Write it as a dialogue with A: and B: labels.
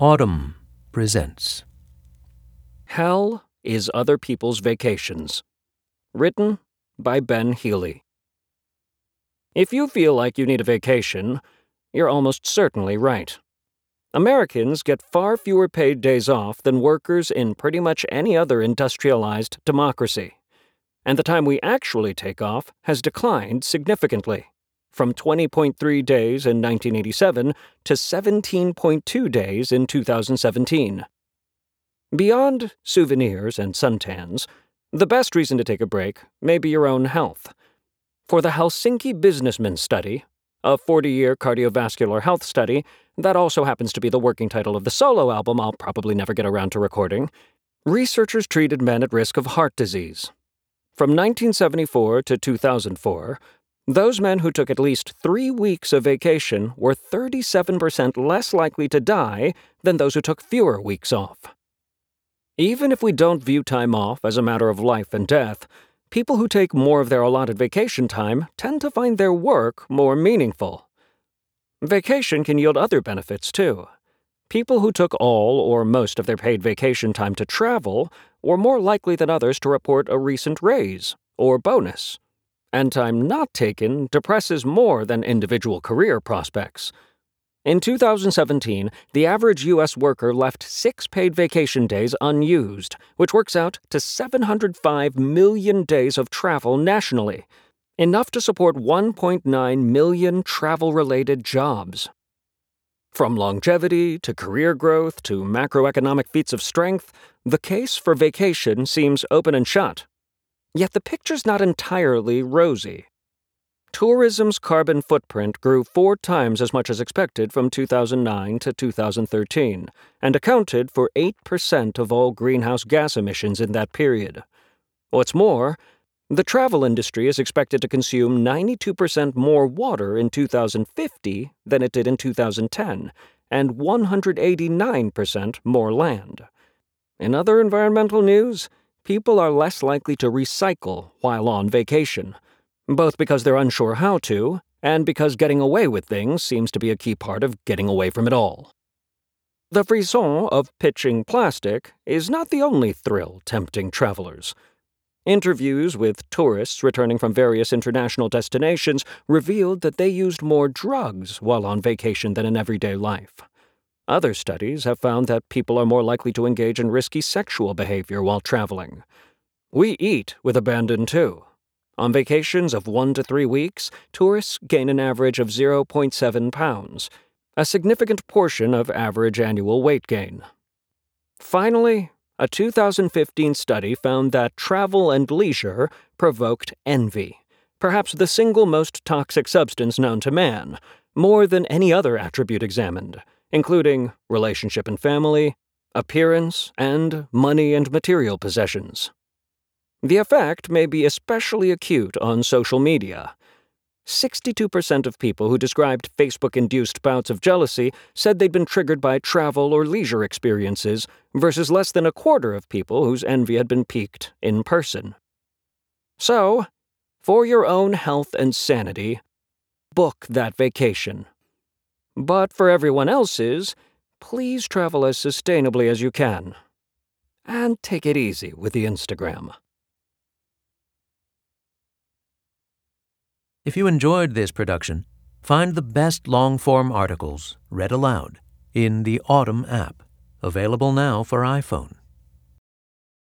A: Audm presents
B: Hell is Other People's Vacations. Written by Ben Healy. If you feel like you need a vacation, you're almost certainly right. Americans get far fewer paid days off than workers in pretty much any other industrialized democracy. And the time we actually take off has declined significantly from 20.3 days in 1987 to 17.2 days in 2017. Beyond souvenirs and suntans, the best reason to take a break may be your own health. For the Helsinki Businessman Study, a 40 year cardiovascular health study that also happens to be the working title of the solo album I'll probably never get around to recording, researchers treated men at risk of heart disease. From 1974 to 2004, those men who took at least three weeks of vacation were 37% less likely to die than those who took fewer weeks off. Even if we don't view time off as a matter of life and death, people who take more of their allotted vacation time tend to find their work more meaningful. Vacation can yield other benefits, too. People who took all or most of their paid vacation time to travel were more likely than others to report a recent raise or bonus and time not taken depresses more than individual career prospects. In 2017, the average U.S. worker left six paid vacation days unused, which works out to 705 million days of travel nationally, enough to support 1.9 million travel related jobs. From longevity to career growth to macroeconomic feats of strength, the case for vacation seems open and shut Yet the picture's not entirely rosy. Tourism's carbon footprint grew four times as much as expected from 2009 to 2013 and accounted for 8% of all greenhouse gas emissions in that period. What's more, the travel industry is expected to consume 92% more water in 2050 than it did in 2010 and 189% more land. In other environmental news, people are less likely to recycle while on vacation, both because they're unsure how to, and because getting away with things seems to be a key part of getting away from it all. The frisson of pitching plastic is not the only thrill tempting travelers. Interviews with tourists returning from various international destinations revealed that they used more drugs while on vacation than in everyday life. Other studies have found that people are more likely to engage in risky sexual behavior while traveling. We eat with abandon too. On vacations of one to three weeks, tourists gain an average of 0.7 pounds, a significant portion of average annual weight gain. Finally, a 2015 study found that travel and leisure provoked envy, perhaps the single most toxic substance known to man, more than any other attribute examined including relationship and family, appearance, and money and material possessions. The effect may be especially acute on social media. 62% of people who described Facebook induced bouts of jealousy said they'd been triggered by travel or leisure experiences, versus less than a quarter of people whose envy had been piqued in person. So, for your own health and sanity, book that vacation. But for everyone else's, please travel as sustainably as you can. And take it easy with the Instagram.
A: If you enjoyed this production, find the best long form articles read aloud in the Audm app, available now for iPhone.